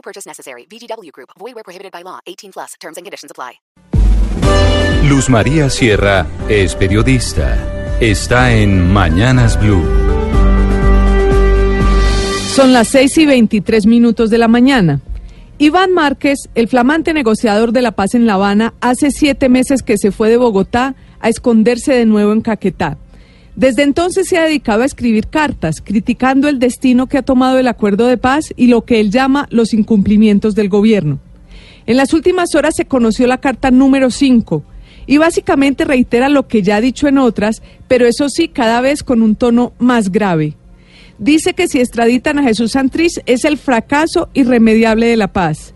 No purchase necessary. VGW Group. Void where prohibited by law. 18 plus. Terms and conditions apply. Luz María Sierra es periodista. Está en Mañanas Blue. Son las 6 y 23 minutos de la mañana. Iván Márquez, el flamante negociador de la paz en La Habana, hace siete meses que se fue de Bogotá a esconderse de nuevo en Caquetá. Desde entonces se ha dedicado a escribir cartas criticando el destino que ha tomado el acuerdo de paz y lo que él llama los incumplimientos del gobierno. En las últimas horas se conoció la carta número 5 y básicamente reitera lo que ya ha dicho en otras, pero eso sí, cada vez con un tono más grave dice que si extraditan a Jesús Santriz es el fracaso irremediable de la paz,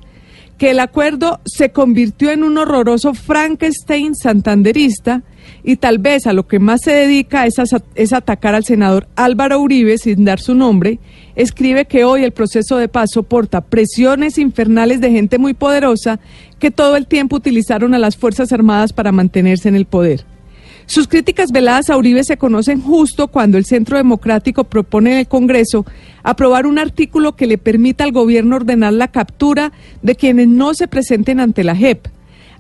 que el acuerdo se convirtió en un horroroso Frankenstein santanderista y tal vez a lo que más se dedica es, a, es atacar al senador Álvaro Uribe sin dar su nombre, escribe que hoy el proceso de paz soporta presiones infernales de gente muy poderosa que todo el tiempo utilizaron a las Fuerzas Armadas para mantenerse en el poder. Sus críticas veladas a Uribe se conocen justo cuando el Centro Democrático propone en el Congreso aprobar un artículo que le permita al gobierno ordenar la captura de quienes no se presenten ante la JEP.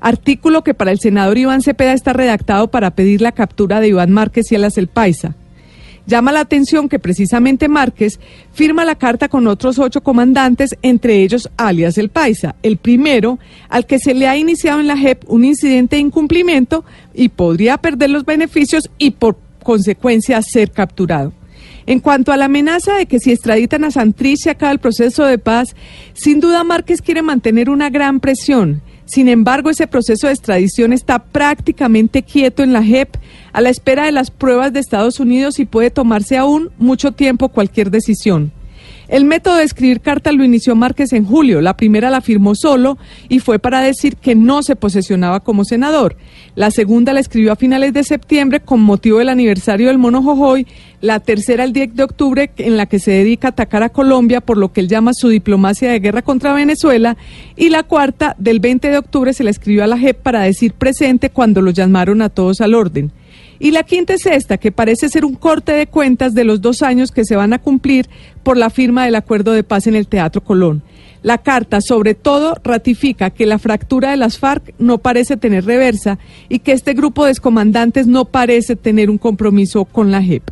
Artículo que para el senador Iván Cepeda está redactado para pedir la captura de Iván Márquez y Alas el Paisa. Llama la atención que precisamente Márquez firma la carta con otros ocho comandantes, entre ellos alias el Paisa, el primero al que se le ha iniciado en la JEP un incidente de incumplimiento y podría perder los beneficios y por consecuencia ser capturado. En cuanto a la amenaza de que si extraditan a Santrich se acaba el proceso de paz, sin duda Márquez quiere mantener una gran presión. Sin embargo, ese proceso de extradición está prácticamente quieto en la JEP a la espera de las pruebas de Estados Unidos y puede tomarse aún mucho tiempo cualquier decisión. El método de escribir cartas lo inició Márquez en julio. La primera la firmó solo y fue para decir que no se posesionaba como senador. La segunda la escribió a finales de septiembre con motivo del aniversario del Mono Jojoy. La tercera el 10 de octubre en la que se dedica a atacar a Colombia por lo que él llama su diplomacia de guerra contra Venezuela. Y la cuarta del 20 de octubre se la escribió a la JEP para decir presente cuando lo llamaron a todos al orden. Y la quinta es esta, que parece ser un corte de cuentas de los dos años que se van a cumplir por la firma del acuerdo de paz en el Teatro Colón. La carta, sobre todo, ratifica que la fractura de las FARC no parece tener reversa y que este grupo de excomandantes no parece tener un compromiso con la JEP.